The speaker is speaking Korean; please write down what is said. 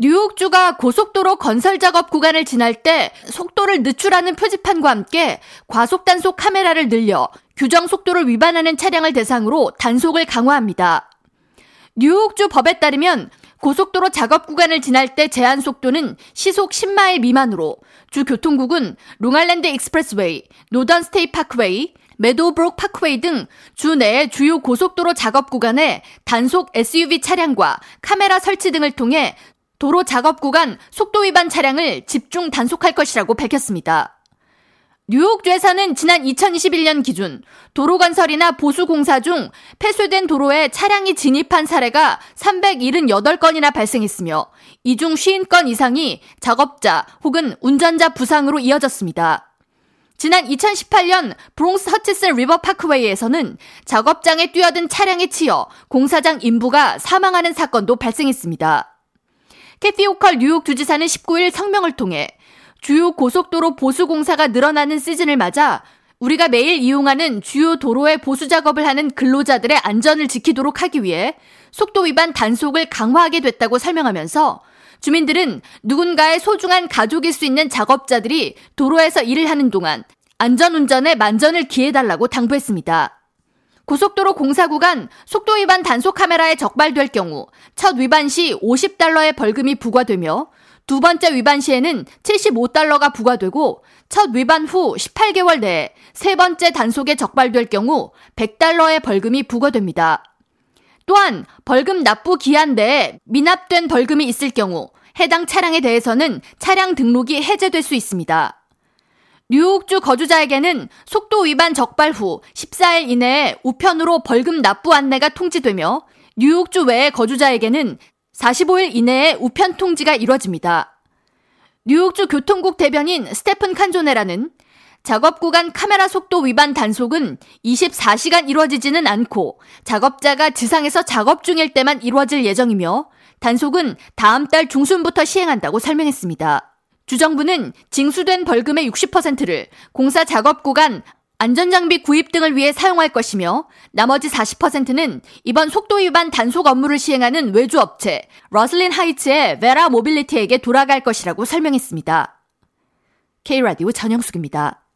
뉴욕주가 고속도로 건설 작업 구간을 지날 때 속도를 늦추라는 표지판과 함께 과속 단속 카메라를 늘려 규정 속도를 위반하는 차량을 대상으로 단속을 강화합니다. 뉴욕주 법에 따르면 고속도로 작업 구간을 지날 때 제한 속도는 시속 10마일 미만으로 주 교통국은 롱아일랜드 익스프레스웨이, 노던 스테이트 파크웨이, 메도브룩 파크웨이 등 주내 주요 고속도로 작업 구간에 단속 SUV 차량과 카메라 설치 등을 통해 도로 작업 구간 속도 위반 차량을 집중 단속할 것이라고 밝혔습니다. 뉴욕주에서는 지난 2021년 기준 도로 건설이나 보수 공사 중 폐쇄된 도로에 차량이 진입한 사례가 378건이나 발생했으며 이 중 50건 이상이 작업자 혹은 운전자 부상으로 이어졌습니다. 지난 2018년 브롱스 허치슨 리버 파크웨이에서는 작업장에 뛰어든 차량에 치여 공사장 인부가 사망하는 사건도 발생했습니다. 캐티 오컬 뉴욕 주지사는 19일 성명을 통해 주요 고속도로 보수 공사가 늘어나는 시즌을 맞아 우리가 매일 이용하는 주요 도로의 보수 작업을 하는 근로자들의 안전을 지키도록 하기 위해 속도 위반 단속을 강화하게 됐다고 설명하면서 주민들은 누군가의 소중한 가족일 수 있는 작업자들이 도로에서 일을 하는 동안 안전 운전에 만전을 기해달라고 당부했습니다. 고속도로 공사 구간 속도 위반 단속 카메라에 적발될 경우 첫 위반 시 50달러의 벌금이 부과되며 두 번째 위반 시에는 75달러가 부과되고 첫 위반 후 18개월 내에 세 번째 단속에 적발될 경우 100달러의 벌금이 부과됩니다. 또한 벌금 납부 기한 내에 미납된 벌금이 있을 경우 해당 차량에 대해서는 차량 등록이 해제될 수 있습니다. 뉴욕주 거주자에게는 속도 위반 적발 후 14일 이내에 우편으로 벌금 납부 안내가 통지되며 뉴욕주 외의 거주자에게는 45일 이내에 우편 통지가 이뤄집니다. 뉴욕주 교통국 대변인 스테픈 칸조네라는 작업 구간 카메라 속도 위반 단속은 24시간 이루어지지는 않고 작업자가 지상에서 작업 중일 때만 이루어질 예정이며 단속은 다음 달 중순부터 시행한다고 설명했습니다. 주정부는 징수된 벌금의 60%를 공사 작업 구간 안전장비 구입 등을 위해 사용할 것이며 나머지 40%는 이번 속도 위반 단속 업무를 시행하는 외주 업체 러슬린 하이츠의 베라 모빌리티에게 돌아갈 것이라고 설명했습니다. K라디오 전영숙입니다.